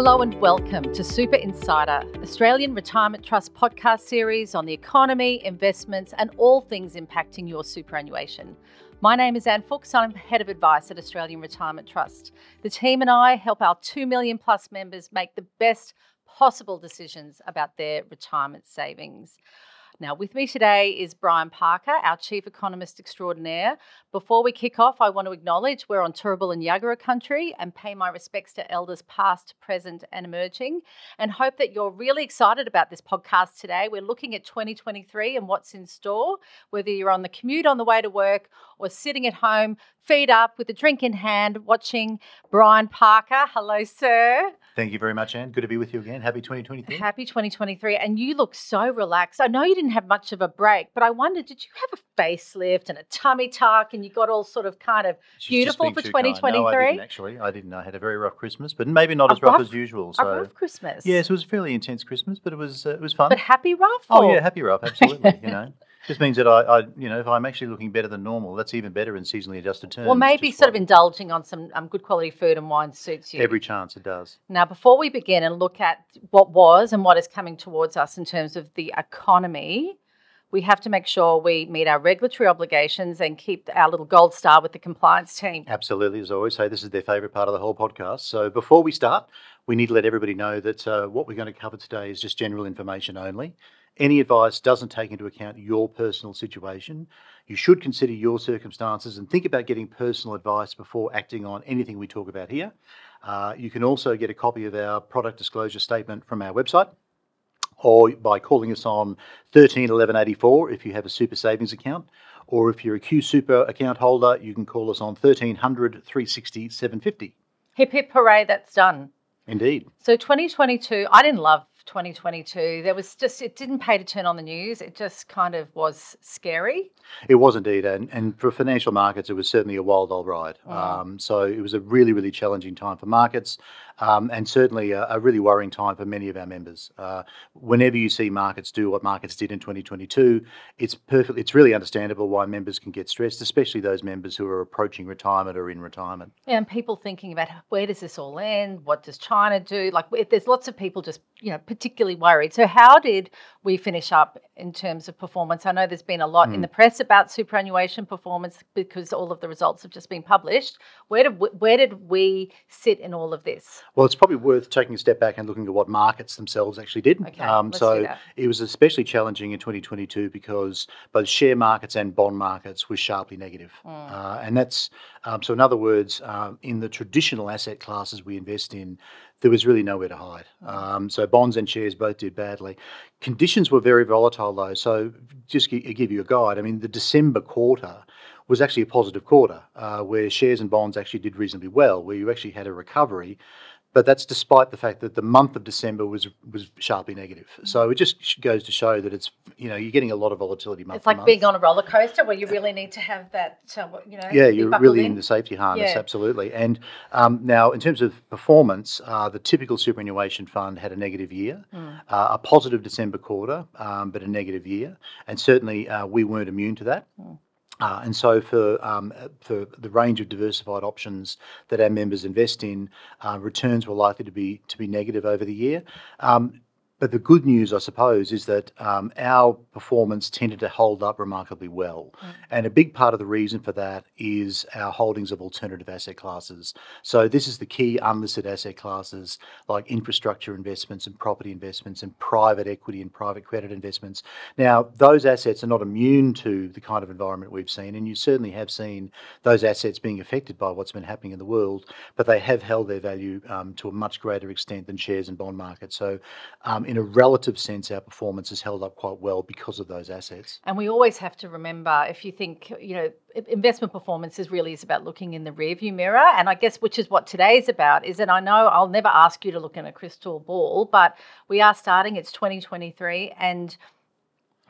Hello and welcome to Super Insider, Australian Retirement Trust podcast series on the economy, investments, and all things impacting your superannuation. My name is Anne Fuchs. I'm Head of Advice at Australian Retirement Trust. The team and I help our 2 million plus members make the best possible decisions about their retirement savings. Now, with me today is Brian Parker, our Chief Economist Extraordinaire. Before we kick off, I want to acknowledge we're on Turrbal and Yagara country and pay my respects to elders past, present, and emerging, and hope that you're really excited about this podcast today. We're looking at 2023 and what's in store, whether you're on the commute on the way to work or sitting at home, feet up with a drink in hand, watching Brian Parker. Hello, sir. Thank you very much, Anne. Good to be with you again. Happy 2023. Happy 2023. And you look so relaxed. I know you didn't have much of a break, but I wondered, did you have a facelift and a tummy tuck and you got all sort of kind of She's beautiful for being too kind. 2023? No, I didn't actually. I didn't. I had a very rough Christmas, but maybe not A as rough, rough- as usual. A So rough Christmas. yes, it was a fairly intense Christmas, but it was uh, it was fun. But happy rough? oh or- yeah, happy rough, absolutely. you know, just means that I, I, you know, if I'm actually looking better than normal, that's even better in seasonally adjusted terms. Well, maybe sort of indulging on some um, good quality food and wine suits you. every chance it does. Now, before we begin and look at what was and what is coming towards us in terms of the economy, we have to make sure we meet our regulatory obligations and keep our little gold star with the compliance team. Absolutely, as I always say, this is their favourite part of the whole podcast. So before we start, we need to let everybody know that uh, what we're going to cover today is just general information only. Any advice doesn't take into account your personal situation. You should consider your circumstances and think about getting personal advice before acting on anything we talk about here. Uh, you can also get a copy of our product disclosure statement from our website or by calling us on 13 1184 if you have a super savings account. Or if you're a QSuper account holder, you can call us on 1300 360 750. Hip hip hooray, that's done. Indeed. So 2022, I didn't love 2022. There was just, it didn't pay to turn on the news. It just kind of was scary. It was indeed, and, and for financial markets, it was certainly a wild old ride. Um, so it was a really, really challenging time for markets, um, and certainly a, a really worrying time for many of our members. Uh, whenever you see markets do what markets did in 2022, it's perfect. It's really understandable why members can get stressed, especially those members who are approaching retirement or in retirement. Yeah, and people thinking about where does this all end? What does China do? Like, there's lots of people just, you know, particularly worried. So, how did we finish up in terms of performance? I know there's been a lot in the press about superannuation performance because all of the results have just been published. Where did we, where did we sit in all of this? Well, it's probably worth taking a step back and looking at what markets themselves actually did. Okay, um, let's do so that. it was especially challenging in 2022 because both share markets and bond markets were sharply negative. Mm. Uh, and that's um, so, in other words, um, in the traditional asset classes we invest in, there was really nowhere to hide. Um, so bonds and shares both did badly. Conditions were very volatile though. So just gi- give you a guide. I mean, the December quarter was actually a positive quarter uh, where shares and bonds actually did reasonably well, where you actually had a recovery. But that's despite the fact that the month of December was was sharply negative. So it just goes to show that it's you know you're getting a lot of volatility month It's like month. being on a roller coaster where you really need to have that, uh, you know, Yeah, you're really in. in the safety harness, Yeah. absolutely. And um, now, in terms of performance, uh, the typical superannuation fund had a negative year, Hmm. uh, a positive December quarter, um, but a negative year. And certainly, uh, we weren't immune to that. Hmm. Uh, and so, for um, for the range of diversified options that our members invest in, uh, returns were likely to be to be negative over the year. Um, but the good news, I suppose, is that um, our performance tended to hold up remarkably well. And a big part of the reason for that is our holdings of alternative asset classes. So, this is the key unlisted asset classes like infrastructure investments and property investments and private equity and private credit investments. Now, those assets are not immune to the kind of environment we've seen, and you certainly have seen those assets being affected by what's been happening in the world, but they have held their value um, to a much greater extent than shares and bond markets. So, um, in a relative sense, our performance has held up quite well because of those assets. And we always have to remember if you think, you know, investment performance is really is about looking in the rearview mirror. And I guess which is what today's about is that I know I'll never ask you to look in a crystal ball, but we are starting, it's 2023 and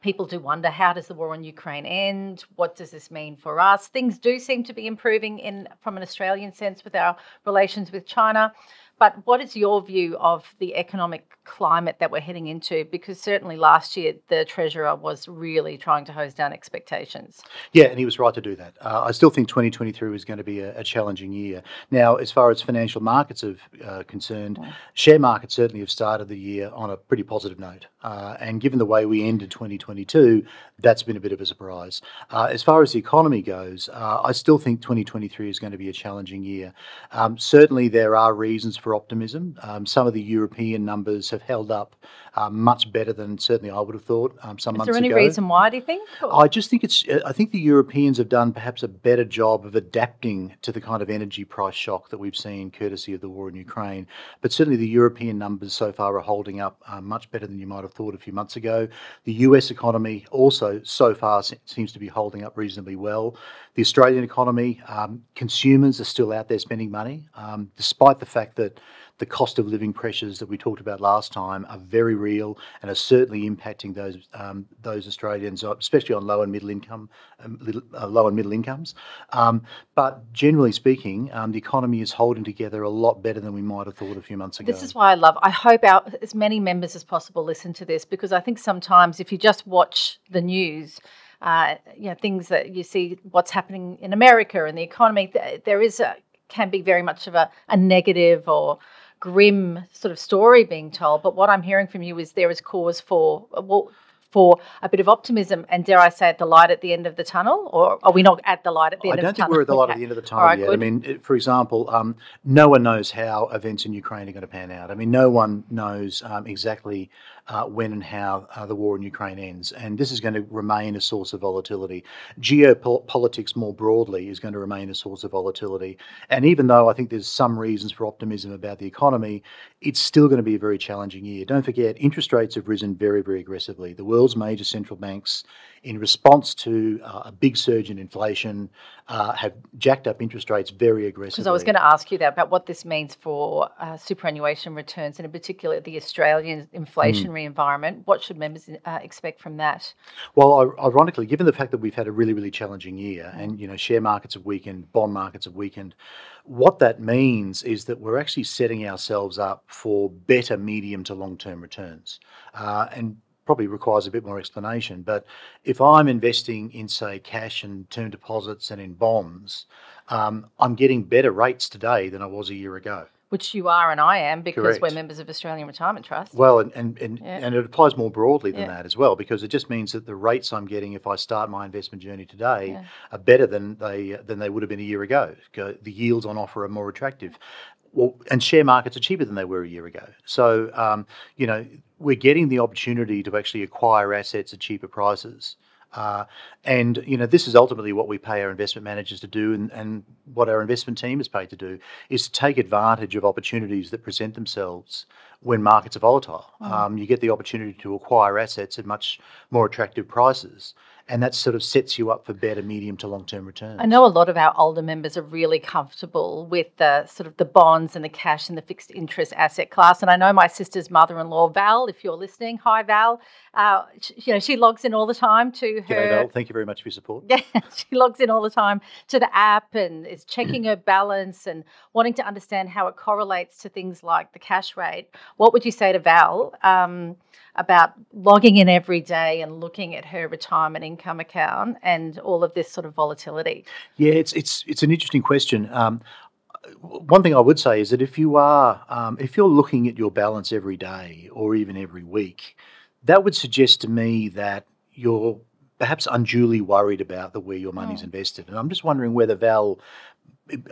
people do wonder how does the war on Ukraine end? What does this mean for us? Things do seem to be improving in from an Australian sense with our relations with China. But what is your view of the economic climate that we're heading into? Because certainly last year the Treasurer was really trying to hose down expectations. Yeah, and he was right to do that. Uh, I still think 2023 is going to be a, a, challenging year. Now, as far as financial markets are uh, concerned, yeah. share markets certainly have started the year on a pretty positive note. Uh, and given the way we ended 2022, that's been a bit of a surprise. Uh, as far as the economy goes, uh, I still think 2023 is going to be a challenging year. Um, certainly, there are reasons for optimism. Um, some of the European numbers have held up uh, much better than certainly I would have thought um, some is months ago. Is there any reason why? Do you think? Or? I just think it's. I think the Europeans have done perhaps a better job of adapting to the kind of energy price shock that we've seen, courtesy of the war in Ukraine. But certainly, the European numbers so far are holding up uh, much better than you might have thought a few months ago. The US economy also so far seems to be holding up reasonably well. The Australian economy, um, consumers are still out there spending money, um, despite the fact that the cost of living pressures that we talked about last time are very real and are certainly impacting those um, those Australians, especially on low and middle income, um, little, uh, low and middle incomes. Um, but generally speaking, um, the economy is holding together a lot better than we might have thought a few months ago. This is why I love. I hope our as many members as possible listen to this because I think sometimes if you just watch the news. Uh, you know things that you see what's happening in America and the economy. There is a, can be very much of a, a negative or grim sort of story being told. But what I'm hearing from you is there is cause for well, for a bit of optimism and dare I say at the light at the end of the tunnel, or are we not at the light at the end of the tunnel? I don't think we're at the light okay. at the end of the tunnel right, yet. Good. I mean, for example, um, no one knows how events in Ukraine are going to pan out. I mean, no one knows um, exactly uh, when and how uh, the war in Ukraine ends. And this is going to remain a source of volatility. Geopolitics more broadly is going to remain a source of volatility. And even though I think there's some reasons for optimism about the economy, it's still going to be a very challenging year. Don't forget, interest rates have risen very, very aggressively. The world's major central banks in response to uh, a big surge in inflation, uh, have jacked up interest rates very aggressively. Because I was going to ask you that about what this means for uh, superannuation returns, and in particular the Australian inflationary mm. environment. What should members uh, expect from that? Well, ironically, given the fact that we've had a really, really challenging year, mm. and you know share markets have weakened, bond markets have weakened, what that means is that we're actually setting ourselves up for better medium to long term returns. Uh, and probably requires a bit more explanation. But if I'm investing in, say, cash and term deposits and in bonds, um, I'm getting better rates today than I was a year ago. Which you are and I am because Correct. we're members of Australian Retirement Trust. Well, and and, and, yeah. and it applies more broadly than yeah. that as well because it just means that the rates I'm getting if I start my investment journey today yeah. are better than they than they would have been a year ago. The yields on offer are more attractive well, and share markets are cheaper than they were a year ago. So, um, you know, we're getting the opportunity to actually acquire assets at cheaper prices. Uh, and you know this is ultimately what we pay our investment managers to do, and, and what our investment team is paid to do is to take advantage of opportunities that present themselves when markets are volatile. Mm. Um, you get the opportunity to acquire assets at much more attractive prices and that sort of sets you up for better medium to long term returns. I know a lot of our older members are really comfortable with the sort of the bonds and the cash and the fixed interest asset class. And I know my sister's mother in law, Val, if you're listening, hi Val. Uh, she, you know she logs in all the time to her. G'day, Val. Thank you very much for your support. Yeah, she logs in all the time to the app and is checking her balance and wanting to understand how it correlates to things like the cash rate. What would you say to Val? Um, about logging in every day and looking at her retirement income account and all of this sort of volatility? Yeah, it's it's it's an interesting question. Um, one thing I would say is that if you are um, if you're looking at your balance every day or even every week, that would suggest to me that you're perhaps unduly worried about the way your money's mm. invested. And I'm just wondering whether Val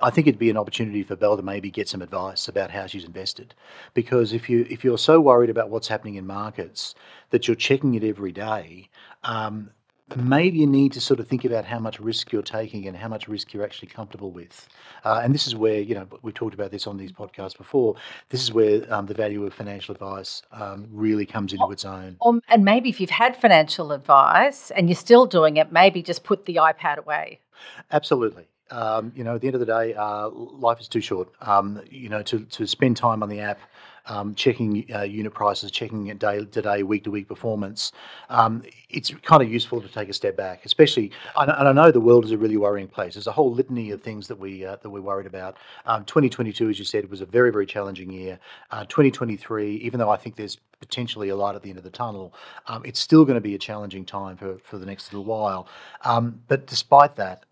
I think it'd be an opportunity for Belle to maybe get some advice about how she's invested, because if you if you're so worried about what's happening in markets that you're checking it every day, um, maybe you need to sort of think about how much risk you're taking and how much risk you're actually comfortable with. Uh, and this is where you know we've talked about this on these podcasts before. This is where um, the value of financial advice um, really comes into its own. Um, and maybe if you've had financial advice and you're still doing it, maybe just put the iPad away. Absolutely. Um, you know, at the end of the day, uh, life is too short. Um, you know, to, to spend time on the app, um, checking uh, unit prices, checking day to day, week to week performance. Um, it's kind of useful to take a step back, especially. And I know the world is a really worrying place. There's a whole litany of things that we uh, that we're worried about. Um, 2022, as you said, was a very very challenging year. Uh, 2023, even though I think there's potentially a light at the end of the tunnel, um, it's still going to be a challenging time for for the next little while. But despite that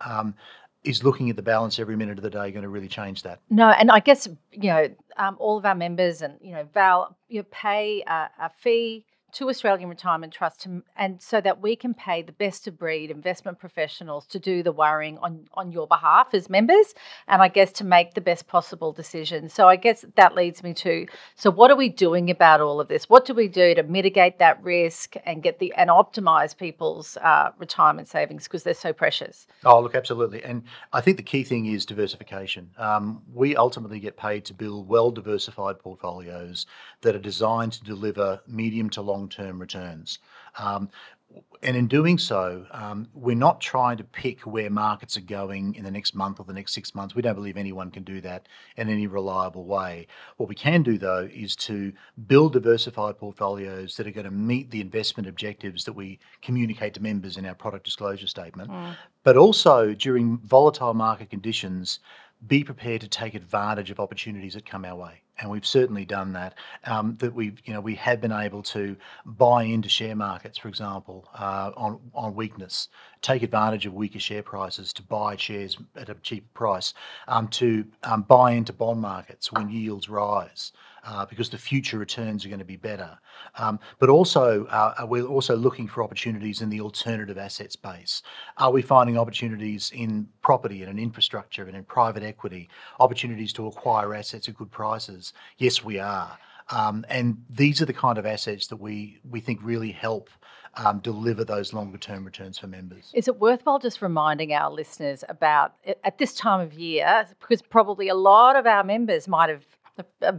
is looking at the balance every minute of the day going to really change that? No, and I guess you know um, all of our members and you know Val, you pay a, a fee to Australian Retirement Trust to, and so that we can pay the best of breed investment professionals to do the worrying on, on your behalf as members and I guess to make the best possible decisions. So I guess that leads me to so what are we doing about all of this? What do we do to mitigate that risk and get the and optimize people's uh, retirement savings because they're so precious? Oh, look, absolutely. And I think the key thing is diversification. Um, we ultimately get paid to build well diversified portfolios that are designed to deliver medium to long long term returns. Um, and in doing so, um, we're not trying to pick where markets are going in the next month or the next six months. We don't believe anyone can do that in any reliable way. What we can do, though, is to build diversified portfolios that are going to meet the investment objectives that we communicate to members in our product disclosure statement, mm. but also during volatile market conditions, be prepared to take advantage of opportunities that come our way and we've certainly done that. Um, that we've, you know, we have been able to buy into share markets, for example, uh, on on weakness, take advantage of weaker share prices to buy shares at a cheaper price, um, to um, buy into bond markets when yields rise uh, because the future returns are going to be better. Um, but also, uh, we're also looking for opportunities in the alternative asset space. Are we finding opportunities in property and in infrastructure and in private equity, opportunities to acquire assets at good prices? Yes, we are. Um, and these are the kind of assets that we, we think really help um, deliver those longer term returns for members. Is it worthwhile just reminding our listeners about at this time of year, because probably a lot of our members might have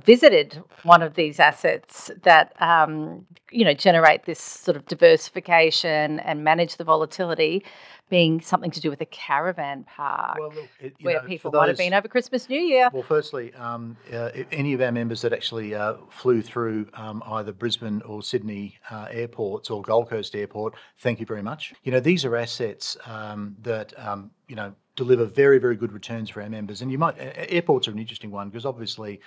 visited one of these assets that um, you know generate this sort of diversification and manage the volatility being something to do with a caravan park well, look, it, where know, people those, might have been over Christmas, New Year. Well, firstly, um, uh, any of our members that actually uh, flew through um, either Brisbane or Sydney uh, airports or Gold Coast Airport, thank you very much. You know, these are assets um, that um, you know deliver very, very good returns for our members. And you might airports are an interesting one because obviously,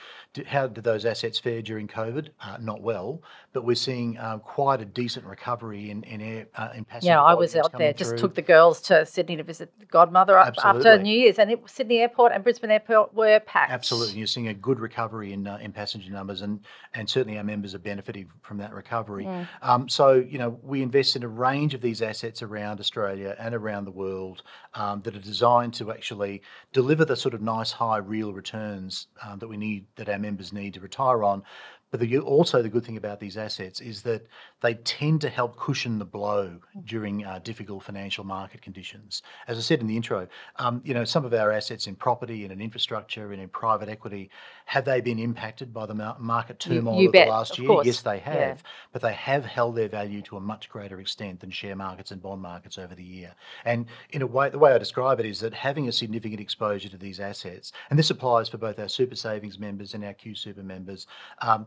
how did those assets fare during COVID? Uh, not well, but we're seeing uh, quite a decent recovery in in air uh, in passenger. Yeah, I was out there. Just took the girls to Sydney to visit Godmother after New Year's, and it, Sydney Airport and Brisbane Airport were packed. Absolutely, you're seeing a good recovery in uh, in passenger numbers, and and certainly our members are benefiting from that recovery. Mm. Um, so you know, we invest in a range of these assets around Australia and around the world um, that are designed to actually deliver the sort of nice high real returns um, that we need that our members need to retire on but the, also the good thing about these assets is that they tend to help cushion the blow during uh, difficult financial market conditions. As I said in the intro, um, you know some of our assets in property and in infrastructure and in private equity have they been impacted by the market turmoil you, you of bet, the last of year? Course. Yes, they have, yeah. but they have held their value to a much greater extent than share markets and bond markets over the year. And in a way, the way I describe it is that having a significant exposure to these assets, and this applies for both our super savings members and our QSuper members. Um,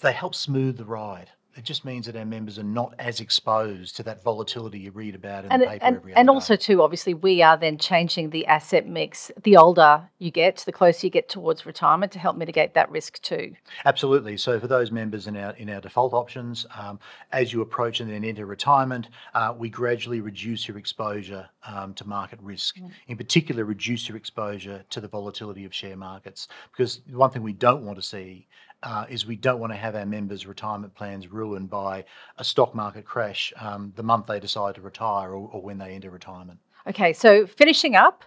they help smooth the ride. It just means that our members are not as exposed to that volatility you read about in and, the paper and, every And also, too, obviously, we are then changing the asset mix. The older you get, the closer you get towards retirement, to help mitigate that risk too. Absolutely. So, for those members in our in our default options, um, as you approach and then enter retirement, uh, we gradually reduce your exposure um, to market risk. Mm. In particular, reduce your exposure to the volatility of share markets, because one thing we don't want to see uh, is we don't want to have our members' retirement plans ruined by a stock market crash um, the month they decide to retire or, or when they enter retirement. Okay, so finishing up,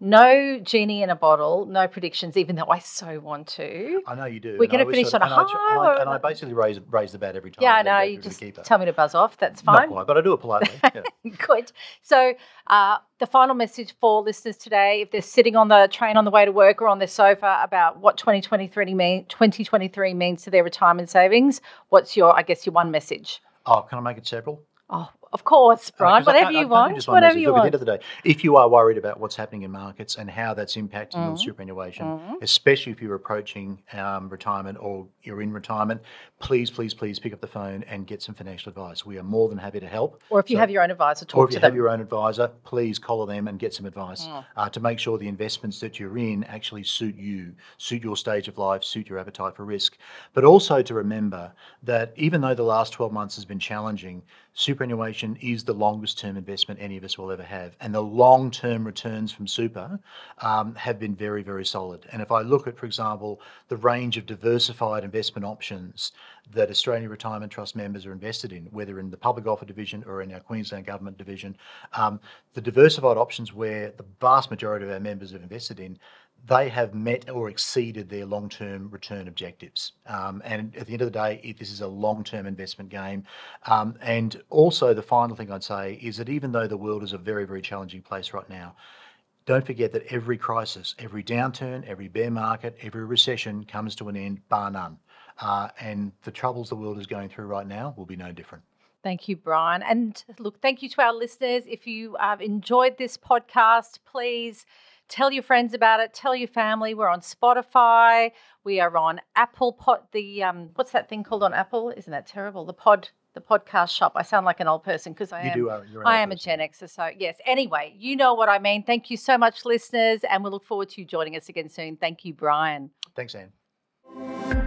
no genie in a bottle, no predictions, even though I so want to. I know you do. We're going to finish on a high. And I, and I, basically raise raise the bat every time. Yeah, I know. You just tell me to buzz off. That's fine. Not quite, but I do it politely. Yeah. Good. So, uh, the final message for listeners today, if they're sitting on the train on the way to work or on their sofa about what 2023, mean, 2023 means to their retirement savings, what's your, I guess, your one message? Oh, can I make it several? Oh, of course, Uh, Brian. I- Whatever you want. just Whatever you Look, At the end of the day, if you are worried about what's happening in markets and how that's impacting your Mhm. superannuation, Mhm. especially if you're approaching um, retirement or you're in retirement, please, please, please pick up the phone and get some financial advice. We are more than happy to help. Or if you So- have your own advisor, Or if you to have your own advisor, please collar them and get some advice Mm. uh, to make sure the investments that you're in actually suit you, suit your stage of life, suit your appetite for risk. But also to remember that even though the last 12 months has been challenging, superannuation is the longest term investment any of us will ever have. And the long term returns from super um, have been very, very solid. And if I look at, for example, the range of diversified investment options that Australian Retirement Trust members are invested in, whether in the public offer division or in our Queensland Government division, um, the diversified options where the vast majority of our members have invested in, they have met or exceeded their long-term return objectives. Um, and at the end of the day, it, this is a long-term investment game. Um, and also, the final thing I'd say is that even though the world is a very, very challenging place right now, don't forget that every crisis, every downturn, every bear market, every recession comes to an end, bar none. Uh, and the troubles the world is going through right now will be no different. Thank you, Brian. And look, thank you to our listeners. If you have enjoyed this podcast, please tell your friends about it. Tell your family. We're on Spotify. We are on Apple Pod. The um, what's that thing called on Apple? Isn't that terrible? The pod, the podcast shop. I sound like an old person because I You am. do. Uh, I am a. Gen Xer, so yes. Anyway, you know what I mean. Thank you so much, listeners, and we look forward to you joining us again soon. Thank you, Brian. Thanks, Anne.